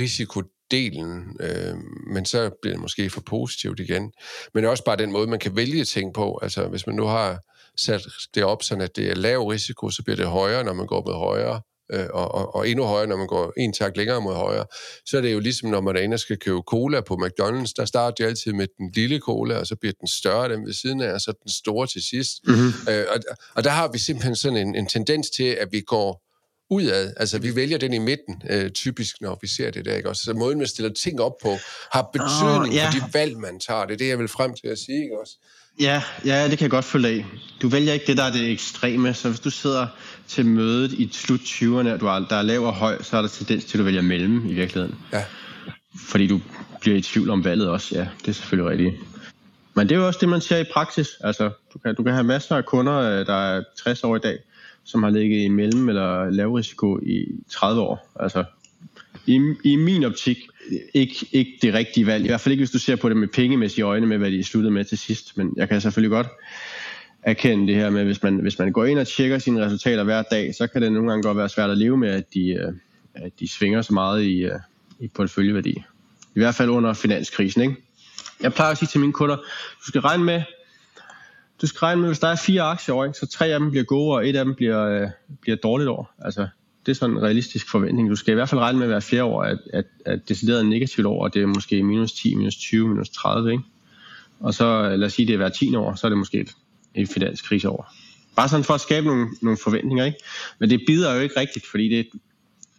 risikodelen, øh, men så bliver det måske for positivt igen. Men også bare den måde, man kan vælge ting på. Altså hvis man nu har sat det op, sådan at det er lav risiko, så bliver det højere, når man går med højere øh, og, og, og endnu højere, når man går en tak længere mod højre, så er det jo ligesom, når man er inde og skal købe cola på McDonald's, der starter de altid med den lille cola, og så bliver den større den ved siden af, og så den store til sidst. Mm-hmm. Øh, og, og der har vi simpelthen sådan en, en tendens til, at vi går udad. Altså, vi vælger den i midten, øh, typisk, når vi ser det der, ikke? Også, så måden, man stiller ting op på, har betydning oh, yeah. for de valg, man tager. Det er det, jeg vil frem til at sige, ikke også? Ja, ja, det kan jeg godt følge af. Du vælger ikke det, der er det ekstreme, så hvis du sidder til mødet i slut 20'erne, og du er, der er lav og høj, så er der tendens til, at du vælger mellem i virkeligheden. Ja. Fordi du bliver i tvivl om valget også, ja, det er selvfølgelig rigtigt. Men det er jo også det, man ser i praksis. Altså, du kan, du kan have masser af kunder, øh, der er 60 år i dag, som har ligget i mellem- eller lav risiko i 30 år. Altså, i, i min optik ikke, ikke det rigtige valg. I hvert fald ikke, hvis du ser på det med pengemæssige øjne med, hvad de sluttede med til sidst. Men jeg kan selvfølgelig godt erkende det her med, hvis man, hvis man går ind og tjekker sine resultater hver dag, så kan det nogle gange godt være svært at leve med, at de, øh, at de svinger så meget i, øh, i porteføljeværdi. I hvert fald under finanskrisen. Ikke? Jeg plejer at sige til mine kunder, du skal regne med, du skal regne med, hvis der er fire aktier over, så tre af dem bliver gode, og et af dem bliver, øh, bliver dårligt år. Altså, det er sådan en realistisk forventning. Du skal i hvert fald regne med hver fjerde år, at, at, at decideret negativt år, det er måske minus 10, minus 20, minus 30, ikke? Og så lad os sige, det er hver 10 år, så er det måske et, et finanskriseår. Bare sådan for at skabe nogle, nogle forventninger, ikke? Men det bider jo ikke rigtigt, fordi det,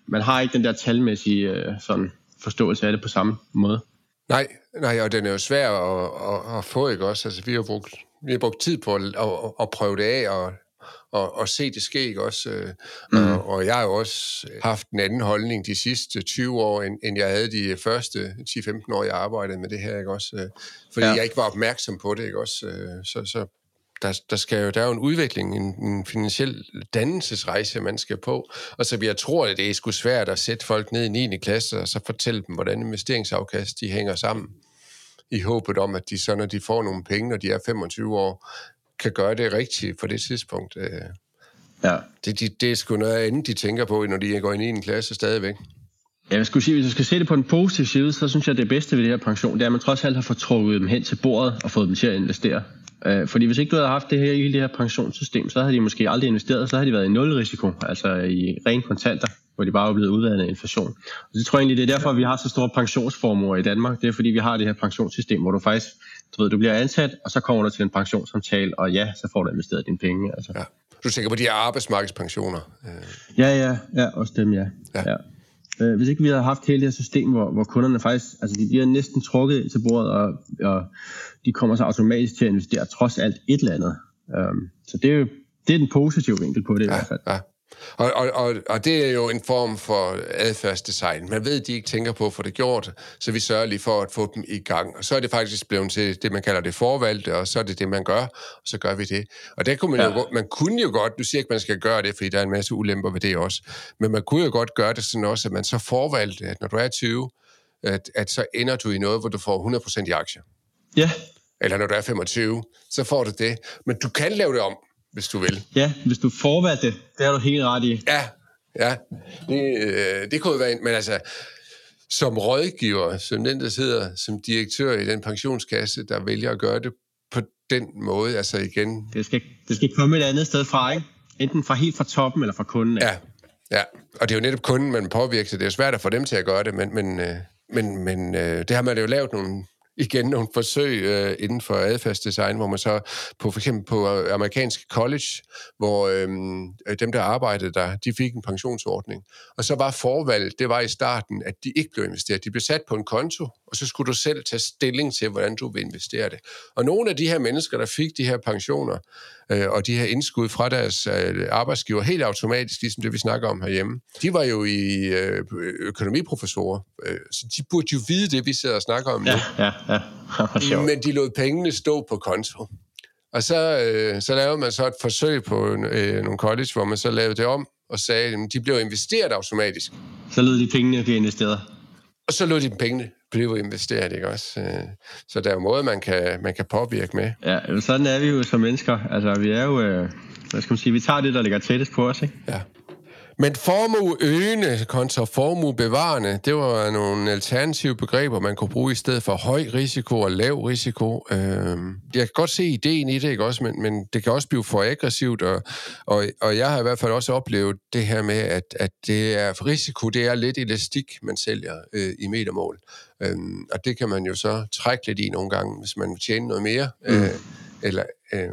man har ikke den der talmæssige øh, sådan forståelse af det på samme måde. Nej, nej, og den er jo svær at, at, at få, ikke også? Altså, vi har brugt, vi har brugt tid på at, at, at prøve det af, og, og, og se det ske, ikke også? Mm. Og, og jeg har jo også haft en anden holdning de sidste 20 år, end, end jeg havde de første 10-15 år, jeg arbejdede med det her, ikke også? Fordi ja. jeg ikke var opmærksom på det, ikke også? Så, så der, der, skal jo, der er jo en udvikling, en, en finansiel dannelsesrejse, man skal på. Og så jeg tror, at det er sgu svært at sætte folk ned i 9. klasse, og så fortælle dem, hvordan investeringsafkast de hænger sammen. I håbet om, at de så, når de får nogle penge, når de er 25 år, kan gøre det rigtigt på det tidspunkt. Øh. Ja. Det, det, det er sgu noget andet, de tænker på, når de går ind i en klasse stadigvæk. Ja, jeg skulle sige, hvis jeg skal se det på den positive side, så synes jeg, at det bedste ved det her pension, det er, at man trods alt har fået trukket dem hen til bordet og fået dem til at investere. Øh, fordi hvis ikke du havde haft det her i det her pensionssystem, så havde de måske aldrig investeret, så havde de været i nul risiko, altså i ren kontanter, hvor de bare er blevet udvandet af inflation. Og det tror jeg egentlig, det er derfor, vi har så store pensionsformuer i Danmark. Det er fordi, vi har det her pensionssystem, hvor du faktisk, du ved, du bliver ansat, og så kommer du til en pensionssamtale, og ja, så får du investeret dine penge. Altså. Ja. Du tænker på de her arbejdsmarkedspensioner? Ja, ja, ja, også dem, ja. ja. ja. Øh, hvis ikke vi havde haft hele det her system, hvor, hvor kunderne faktisk, altså de bliver næsten trukket til bordet, og, og de kommer så automatisk til at investere trods alt et eller andet. Um, så det er jo det er den positive vinkel på det ja, i hvert fald. Ja. Og, og, og, og det er jo en form for adfærdsdesign. Man ved, at de ikke tænker på at få det gjort, så vi sørger lige for at få dem i gang. Og så er det faktisk blevet til det, man kalder det forvalgte, og så er det det, man gør, og så gør vi det. Og der kunne man, ja. jo, man kunne jo godt, du siger ikke, man skal gøre det, fordi der er en masse ulemper ved det også, men man kunne jo godt gøre det sådan også, at man så forvalgte, at når du er 20, at, at så ender du i noget, hvor du får 100% i aktier. Ja. Eller når du er 25, så får du det. Men du kan lave det om hvis du vil. Ja, hvis du forvalgte det, det er du helt ret i. Ja, ja. Det, øh, det kunne være en, men altså, som rådgiver, som den, der sidder som direktør i den pensionskasse, der vælger at gøre det på den måde, altså igen... Det skal, det skal komme et andet sted fra, ikke? Enten fra helt fra toppen eller fra kunden. Ja, ja. Og det er jo netop kunden, man påvirker, så det er svært at få dem til at gøre det, men, men, øh, men, men øh, det har man jo lavet nogle igen nogle forsøg øh, inden for adfærdsdesign, hvor man så på for eksempel på øh, amerikansk amerikanske college, hvor øhm, øh, dem, der arbejdede der, de fik en pensionsordning. Og så var forvalget, det var i starten, at de ikke blev investeret. De blev sat på en konto, og så skulle du selv tage stilling til, hvordan du vil investere det. Og nogle af de her mennesker, der fik de her pensioner, øh, og de her indskud fra deres øh, arbejdsgiver, helt automatisk, ligesom det vi snakker om herhjemme, de var jo i øh, økonomiprofessorer, øh, så de burde jo vide det, vi sidder og snakker om ja, nu. Ja, ja. Men de lod pengene stå på konto. Og så, øh, så lavede man så et forsøg på øh, nogle college, hvor man så lavede det om, og sagde, at de blev investeret automatisk. Så lød de pengene blive investeret? Og så lød de pengene blive investeret, ikke også? Øh, så der er jo måder, man kan, man kan påvirke med. Ja, sådan er vi jo som mennesker. Altså, vi er jo, øh, hvad skal man sige, vi tager det, der ligger tættest på os, ikke? Ja. Men formueøgende kontra formuebevarende, det var nogle alternative begreber, man kunne bruge i stedet for høj risiko og lav risiko. Øh, jeg kan godt se ideen i det, ikke også, men, men det kan også blive for aggressivt, og, og, og jeg har i hvert fald også oplevet det her med, at, at det er risiko, det er lidt elastik, man sælger øh, i metermål. Øh, og det kan man jo så trække lidt i nogle gange, hvis man vil tjene noget mere. Mm. Øh, eller, øh,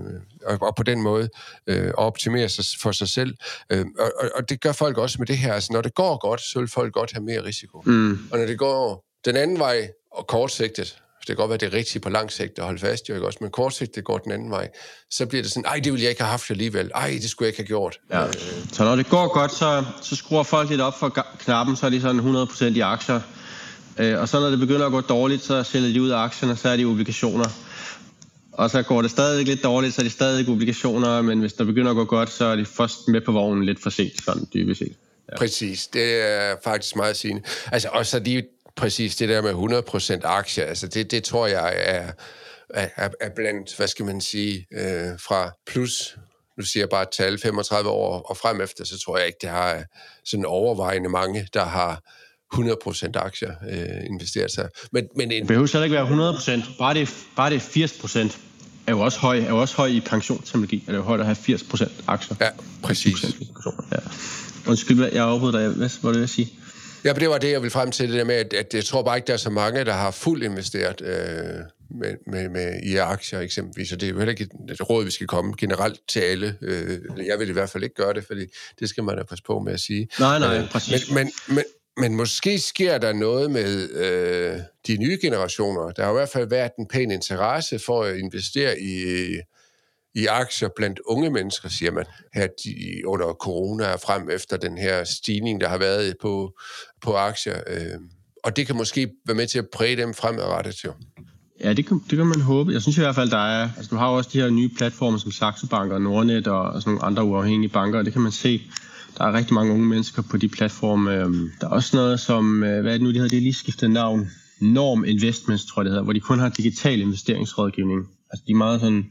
og, og på den måde øh, optimere sig for sig selv. Øh, og, og det gør folk også med det her. Altså, når det går godt, så vil folk godt have mere risiko. Mm. Og når det går den anden vej, og kortsigtet, det kan godt være, det er rigtigt på lang sigt at holde fast, jo ikke også, men kortsigtet går den anden vej, så bliver det sådan, ej, det ville jeg ikke have haft alligevel, ej, det skulle jeg ikke have gjort. Ja. Øh. Så når det går godt, så, så skruer folk lidt op for knappen, så er de sådan 100% i aktier, øh, og så når det begynder at gå dårligt, så sælger de ud af aktierne, så er de obligationer. Og så går det stadig lidt dårligt, så er det stadig obligationer, men hvis der begynder at gå godt, så er de først med på vognen lidt for sent, sådan dybest set. Ja. Præcis, det er faktisk meget sigende. Altså, og så lige præcis det der med 100% aktier, altså det, det tror jeg er, er, er blandt, hvad skal man sige, øh, fra plus, nu siger jeg bare et tal, 35 år og frem efter, så tror jeg ikke, det har sådan overvejende mange, der har 100% aktier øh, investeret sig. Men, men en... Det behøver slet ikke være 100%. Bare det, bare det 80% er jo også høj, er jo også høj i pensionsteknologi. Er det jo højt at have 80% aktier. Ja, præcis. Ja. Undskyld, jeg afbryder dig. Hvad var det, jeg sige? Ja, det var det, jeg ville frem til, det der med, at, at jeg tror bare ikke, der er så mange, der har fuldt investeret. Øh, med, med, med i aktier eksempelvis, og det er jo heller ikke et råd, vi skal komme generelt til alle. Øh, jeg vil i hvert fald ikke gøre det, fordi det skal man da passe på med at sige. Nej, nej, øh, præcis. Men, men, men, men måske sker der noget med øh, de nye generationer. Der har i hvert fald været en pæn interesse for at investere i, i aktier blandt unge mennesker, siger man, her de, under corona og frem efter den her stigning, der har været på, på aktier. Øh, og det kan måske være med til at præge dem fremadrettet, jo. Ja, det kan, det kan man håbe. Jeg synes i hvert fald, der er... Altså, du har også de her nye platforme som Saxo Bank og Nordnet og, og sådan nogle andre uafhængige banker, og det kan man se der er rigtig mange unge mennesker på de platforme. Øhm, der er også noget som, øh, hvad er det nu, de hedder? Det er lige skiftet navn. Norm Investments, tror jeg det hedder, hvor de kun har digital investeringsrådgivning. Altså de er meget, sådan,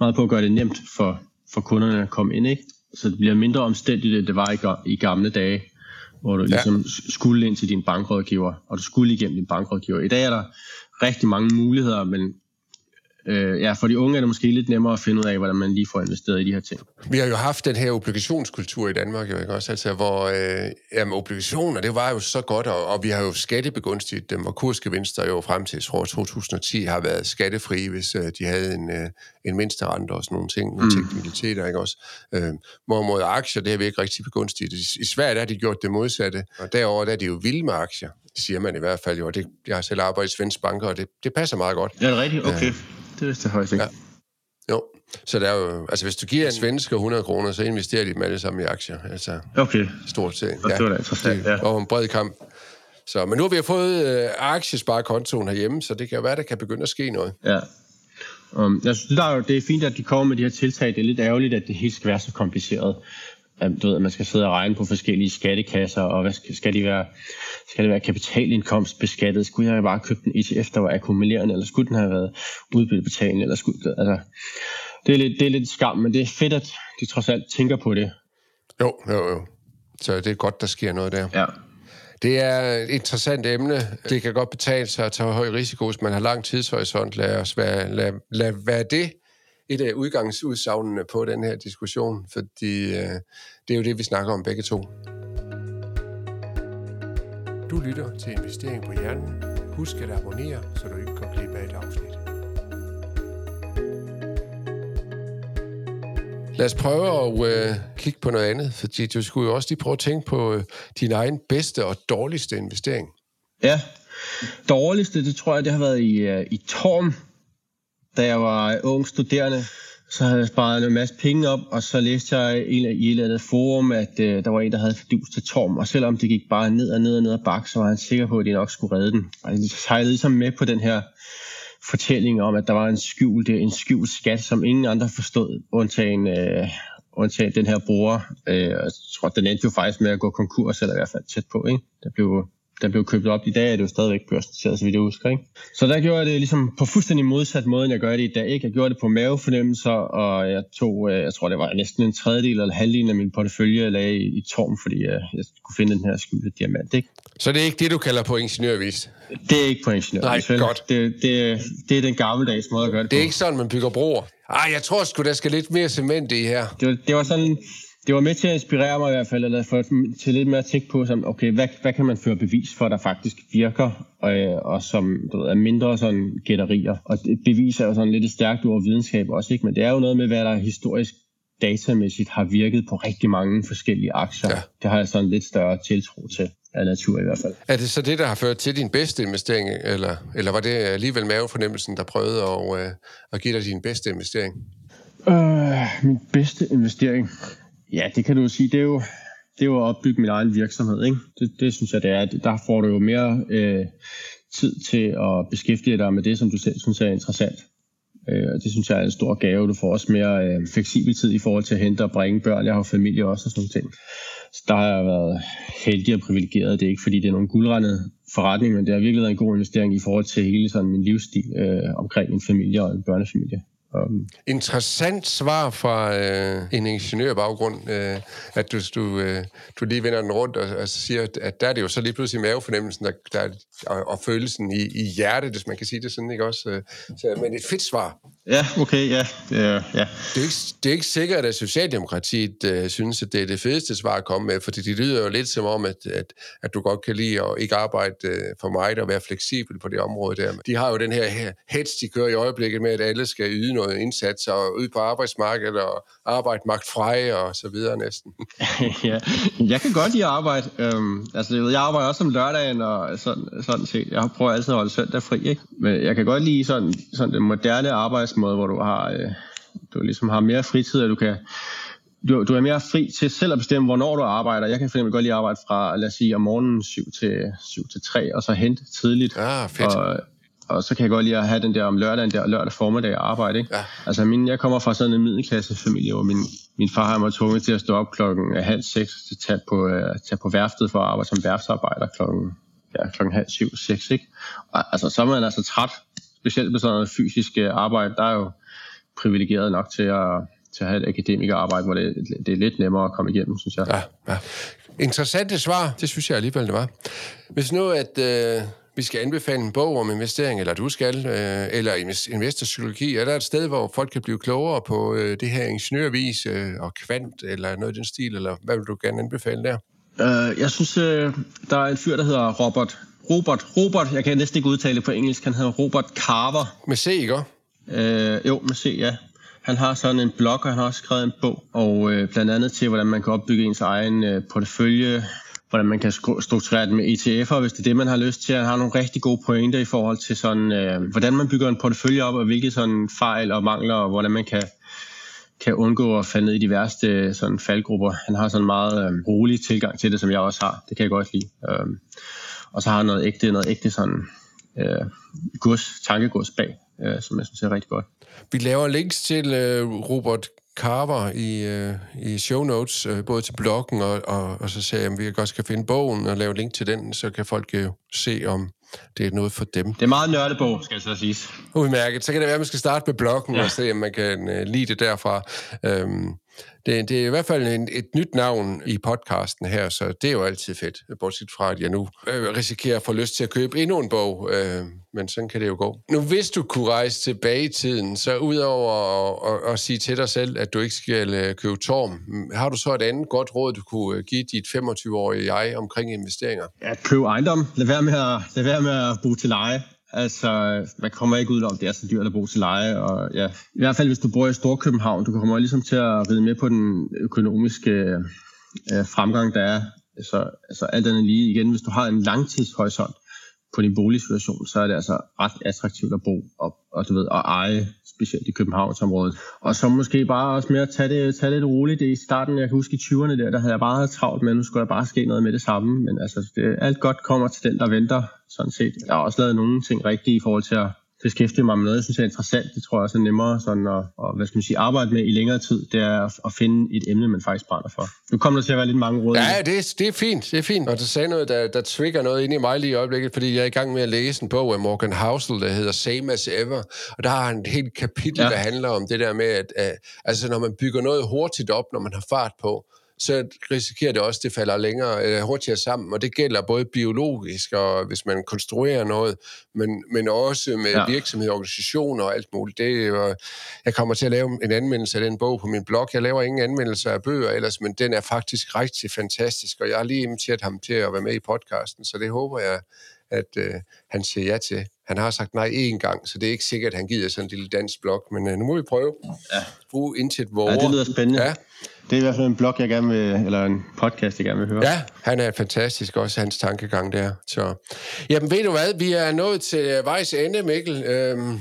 meget på at gøre det nemt for, for kunderne at komme ind, ikke? Så det bliver mindre omstændigt, end det var i, i gamle dage, hvor du ja. ligesom skulle ind til din bankrådgiver, og du skulle igennem din bankrådgiver. I dag er der rigtig mange muligheder, men øh, ja, for de unge er det måske lidt nemmere at finde ud af, hvordan man lige får investeret i de her ting. Vi har jo haft den her obligationskultur i Danmark, jo ikke også? Altså, hvor øh, jamen, obligationer, det var jo så godt, og, og vi har jo skattebegunstiget dem, hvor kursgevinster jo frem til, tror 2010 har været skattefri, hvis øh, de havde en, øh, en mindste rente og sådan nogle ting, nogle mm. teknikaliteter, ikke også? Øh, mod aktier, det har vi ikke rigtig begunstiget. I, i Sverige der har de gjort det modsatte, og derover der er de jo vilde med aktier. Siger man i hvert fald jo, og det, jeg har selv arbejdet i svensk banker, og det, det passer meget godt. Ja, det er rigtigt, okay. Øh, det vidste jeg højst ikke. Ja. Jo, så der er jo, altså hvis du giver en svensker 100 kroner, så investerer de dem alle sammen i aktier. Altså, okay. Stort set. Ja, det var da interessant, ja. Og en bred kamp. Så, men nu har vi fået øh, aktiesparekontoen herhjemme, så det kan være, der kan begynde at ske noget. Ja. Um, jeg synes, der er jo, det er fint, at de kommer med de her tiltag. Det er lidt ærgerligt, at det helt skal være så kompliceret du ved, at man skal sidde og regne på forskellige skattekasser, og hvad skal, skal, de være, skal det være kapitalindkomst beskattet? Skulle jeg bare købt en ETF, der var akkumulerende, eller skulle den have været udbyttebetalende? Eller skulle, altså, det, er lidt, det er lidt skam, men det er fedt, at de trods alt tænker på det. Jo, jo, jo. Så det er godt, der sker noget der. Ja. Det er et interessant emne. Det kan godt betale sig at tage høj risiko, hvis man har lang tidshorisont. Lad os være, lad, lad være det et af udgangsudsagnene på den her diskussion, fordi øh, det er jo det, vi snakker om begge to. Du lytter til Investering på Hjernen. Husk at abonnere, så du ikke går glip af et afsnit. Lad os prøve at øh, kigge på noget andet, fordi du skulle jo også lige prøve at tænke på øh, din egen bedste og dårligste investering. Ja, dårligste, det tror jeg, det har været i, øh, i Torm, da jeg var ung studerende, så havde jeg sparet en masse penge op, og så læste jeg i et eller andet forum, at øh, der var en, der havde fordus til Torm, og selvom det gik bare ned og ned og ned og bak, så var han sikker på, at de nok skulle redde den. Og jeg sejlede ligesom med på den her fortælling om, at der var en skjult, øh, en skjult skat, som ingen andre forstod, undtagen, øh, undtagen den her bruger. Øh, jeg tror, den endte jo faktisk med at gå konkurs, eller i hvert fald tæt på. Ikke? Der blev der blev købt op. I dag er det jo stadigvæk børsnoteret, så vidt jeg husker. Ikke? Så der gjorde jeg det ligesom på fuldstændig modsat måde, end jeg gør det i dag. Ikke? Jeg gjorde det på mavefornemmelser, og jeg tog, øh, jeg tror det var næsten en tredjedel eller halvdelen af min portefølje, jeg lagde i, i torm, fordi jeg, jeg kunne finde den her skjulte diamant. Ikke? Så det er ikke det, du kalder på ingeniørvis? Det er ikke på ingeniørvis. Nej, godt. Det, det, det er den gammeldags måde at gøre det Det er på. ikke sådan, man bygger broer. Ej, jeg tror sgu, der skal lidt mere cement i her. Det var, det var sådan det var med til at inspirere mig i hvert fald, eller for, til lidt mere at tænke på, som, okay, hvad, hvad kan man føre bevis for, der faktisk virker, og, og som du ved, er mindre sådan gætterier. Og det bevis er jo sådan lidt et stærkt ord videnskab også, ikke? men det er jo noget med, hvad der historisk datamæssigt har virket på rigtig mange forskellige aktier. Ja. Det har jeg sådan lidt større tiltro til af natur i hvert fald. Er det så det, der har ført til din bedste investering, eller, eller var det alligevel mavefornemmelsen, der prøvede at, øh, at give dig din bedste investering? Øh, min bedste investering? Ja, det kan du jo sige. Det er jo, det er jo at opbygge min egen virksomhed. Ikke? Det, det synes jeg, det er. Der får du jo mere øh, tid til at beskæftige dig med det, som du selv synes er interessant. Øh, det synes jeg er en stor gave. Du får også mere øh, fleksibel tid i forhold til at hente og bringe børn. Jeg har familie også og sådan noget. ting. Så der har jeg været heldig og privilegeret. Det er ikke, fordi det er nogen guldrendet forretning, men det har virkelig været en god investering i forhold til hele sådan min livsstil øh, omkring en familie og en børnefamilie. Um, Interessant svar fra øh, en ingeniørbaggrund, øh, at du, du, øh, du lige vender den rundt og, og siger, at, at der er det jo så lige pludselig mavefornemmelsen der, der, og, og følelsen i, i hjertet, hvis man kan sige det sådan, ikke også? Øh, så, men et fedt svar. Ja, okay, ja. Det er, ja. Det, er ikke, det er ikke sikkert, at Socialdemokratiet øh, synes, at det er det fedeste svar at komme med, fordi de lyder jo lidt som om, at, at, at du godt kan lide at ikke arbejde øh, for meget og være fleksibel på det område der. De har jo den her hets, de kører i øjeblikket med, at alle skal yde noget indsats og ud på arbejdsmarkedet og arbejde magt frej og så videre næsten. ja, jeg kan godt lide at arbejde. Øhm, altså, jeg, ved, jeg arbejder også om lørdagen og sådan, sådan set. Jeg prøver altid at holde søndag fri, ikke? Men jeg kan godt lide sådan, sådan den moderne arbejdsmåde, hvor du har, øh, du ligesom har mere fritid, og du kan du, du er mere fri til selv at bestemme, hvornår du arbejder. Jeg kan fx godt lide at arbejde fra, lad os sige, om morgenen 7 til, 7 til 3, og så hente tidligt. Ah, fedt. Og, og så kan jeg godt lide at have den der om lørdagen der lørdag formiddag arbejde. Ikke? Ja. Altså min, jeg kommer fra sådan en middelklassefamilie, hvor min, min far har mig tvunget til at stå op klokken halv seks til at tage på, uh, tage på værftet for at arbejde som værftsarbejder klokken, ja, klokken halv syv, seks. Ikke? Og, altså, så er man altså træt, specielt med sådan noget fysisk øh, arbejde. Der er jo privilegeret nok til at, til at have et akademikerarbejde, hvor det, det er lidt nemmere at komme igennem, synes jeg. Ja, ja. Interessante svar, det synes jeg alligevel, det var. Hvis nu, at øh, vi skal anbefale en bog om investering, eller du skal, øh, eller investorpsykologi, er der et sted, hvor folk kan blive klogere på øh, det her ingeniørvis øh, og kvant, eller noget i den stil, eller hvad vil du gerne anbefale der? Uh, jeg synes, uh, der er en fyr, der hedder Robert Robert, Robert, jeg kan næsten ikke udtale det på engelsk, han hedder Robert Carver. Med C, ikke? Øh, jo, med C, ja. Han har sådan en blog, og han har også skrevet en bog, og øh, blandt andet til, hvordan man kan opbygge ens egen øh, portefølje, hvordan man kan strukturere det med ETF'er, hvis det er det, man har lyst til. Han har nogle rigtig gode pointer i forhold til sådan, øh, hvordan man bygger en portefølje op, og hvilke sådan fejl og mangler, og hvordan man kan kan undgå at falde ned i de værste sådan faldgrupper. Han har sådan en meget øh, rolig tilgang til det, som jeg også har. Det kan jeg godt lide. Øh, og så har noget ægte, noget ægte sådan øh, gods, tankegods bag, øh, som jeg synes er rigtig godt. Vi laver links til øh, Robert Carver i, øh, i show notes, øh, både til bloggen, og, og, og så sagde jeg, at vi godt skal finde bogen og lave link til den, så kan folk jo se, om det er noget for dem. Det er meget nørdebog, skal jeg så sige. Udmærket. Så kan det være, at man skal starte med bloggen ja. og se, om man kan uh, lide det derfra. Øhm, det, det er i hvert fald en, et nyt navn i podcasten her, så det er jo altid fedt, bortset fra, at jeg nu øh, risikerer at få lyst til at købe endnu en bog, øh, men sådan kan det jo gå. Nu, hvis du kunne rejse tilbage i tiden, så udover at, at, at sige til dig selv, at du ikke skal øh, købe torm, har du så et andet godt råd, du kunne øh, give dit 25-årige jeg omkring investeringer? Ja, køb ejendom. Lad være med at, lad være med at bo til leje. Altså, man kommer ikke ud om, det er så dyrt at bo til leje. Og ja, I hvert fald, hvis du bor i Storkøbenhavn, du kommer ligesom til at ride med på den økonomiske øh, fremgang, der er. Så altså alt andet lige igen, hvis du har en langtidshorisont på din boligsituation, så er det altså ret attraktivt at bo og, og du ved, at eje, specielt i Københavnsområdet. Og så måske bare også med at tage det, tage det roligt. Det I starten, jeg kan huske i 20'erne der, der havde jeg bare travlt med, nu skulle jeg bare ske noget med det samme. Men altså, det, alt godt kommer til den, der venter, sådan set. Jeg har også lavet nogle ting rigtige i forhold til at beskæftige mig med noget, jeg synes er interessant. Det tror jeg også er nemmere sådan at, at hvad skal man sige, arbejde med i længere tid. Det er at, finde et emne, man faktisk brænder for. Nu kommer der til at være lidt mange råd. Ja, det er, det er fint. Det er fint. Og du sagde noget, der, der trigger noget ind i mig lige i øjeblikket, fordi jeg er i gang med at læse en bog af Morgan Housel, der hedder Same as Ever. Og der har han et helt kapitel, ja. der handler om det der med, at, at altså, når man bygger noget hurtigt op, når man har fart på, så risikerer det også, at det falder længere øh, hurtigere sammen, og det gælder både biologisk, og hvis man konstruerer noget, men, men også med ja. virksomhed, organisationer og alt muligt. Det, er, jeg kommer til at lave en anmeldelse af den bog på min blog. Jeg laver ingen anmeldelser af bøger ellers, men den er faktisk rigtig fantastisk, og jeg har lige inviteret ham til at være med i podcasten, så det håber jeg, at øh, han siger ja til. Han har sagt nej én gang, så det er ikke sikkert, at han gider sådan en lille dansk blog, men øh, nu må vi prøve. Ja. Brug intet hvor. Ja, det lyder spændende. Ja. Det er i hvert fald en blog, jeg gerne vil, eller en podcast, jeg gerne vil høre. Ja, han er fantastisk, også hans tankegang der. Så, jamen ved du hvad, vi er nået til vejs ende, Mikkel. Øhm,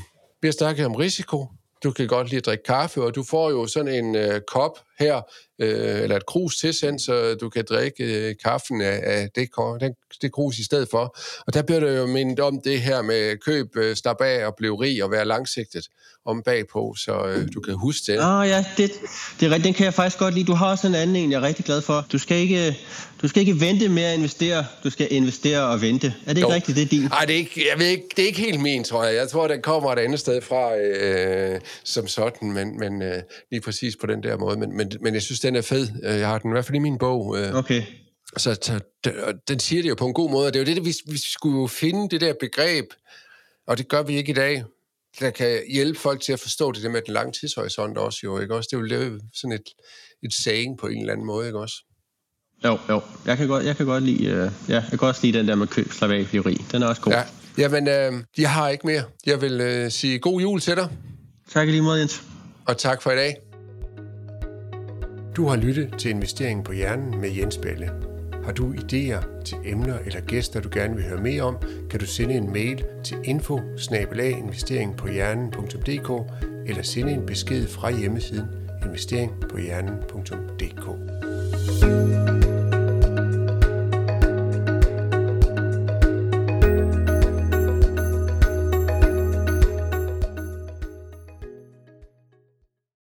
vi har snakket om risiko. Du kan godt lide at drikke kaffe, og du får jo sådan en øh, kop her, øh, eller et krus tilsendt, så du kan drikke øh, kaffen af, af det, den, det krus i stedet for. Og der bliver du jo mindet om det her med køb, øh, slap af og blive rig og være langsigtet om bagpå, så øh, du kan huske det. Ah ja, det, det er rigtigt. Den kan jeg faktisk godt lide. Du har også en anden en, jeg er rigtig glad for. Du skal ikke, du skal ikke vente med at investere. Du skal investere og vente. Er det ikke jo. rigtigt, det er din? Nej, det er ikke, jeg ved ikke, det er ikke helt min, tror jeg. Jeg tror, den kommer et andet sted fra øh, som sådan, men, men øh, lige præcis på den der måde. Men, men, men jeg synes, den er fed. Øh, jeg har den i hvert fald i min bog. Øh, okay. Så, så den siger det jo på en god måde. Det er jo det, vi, vi skulle jo finde det der begreb, og det gør vi ikke i dag der kan hjælpe folk til at forstå det der med den lange tidshorisont også, jo, ikke også? Det vil lave sådan et, et saying på en eller anden måde, ikke også? Jo, jo. Jeg kan godt, jeg kan godt lide, uh, ja, jeg kan også lide den der med køb, slap af, Den er også god. Ja. Jamen, øh, jeg har ikke mere. Jeg vil øh, sige god jul til dig. Tak lige måde, Jens. Og tak for i dag. Du har lyttet til Investeringen på Hjernen med Jens Balle. Har du idéer til emner eller gæster, du gerne vil høre mere om, kan du sende en mail til info eller sende en besked fra hjemmesiden investeringpåhjernen.dk. thank you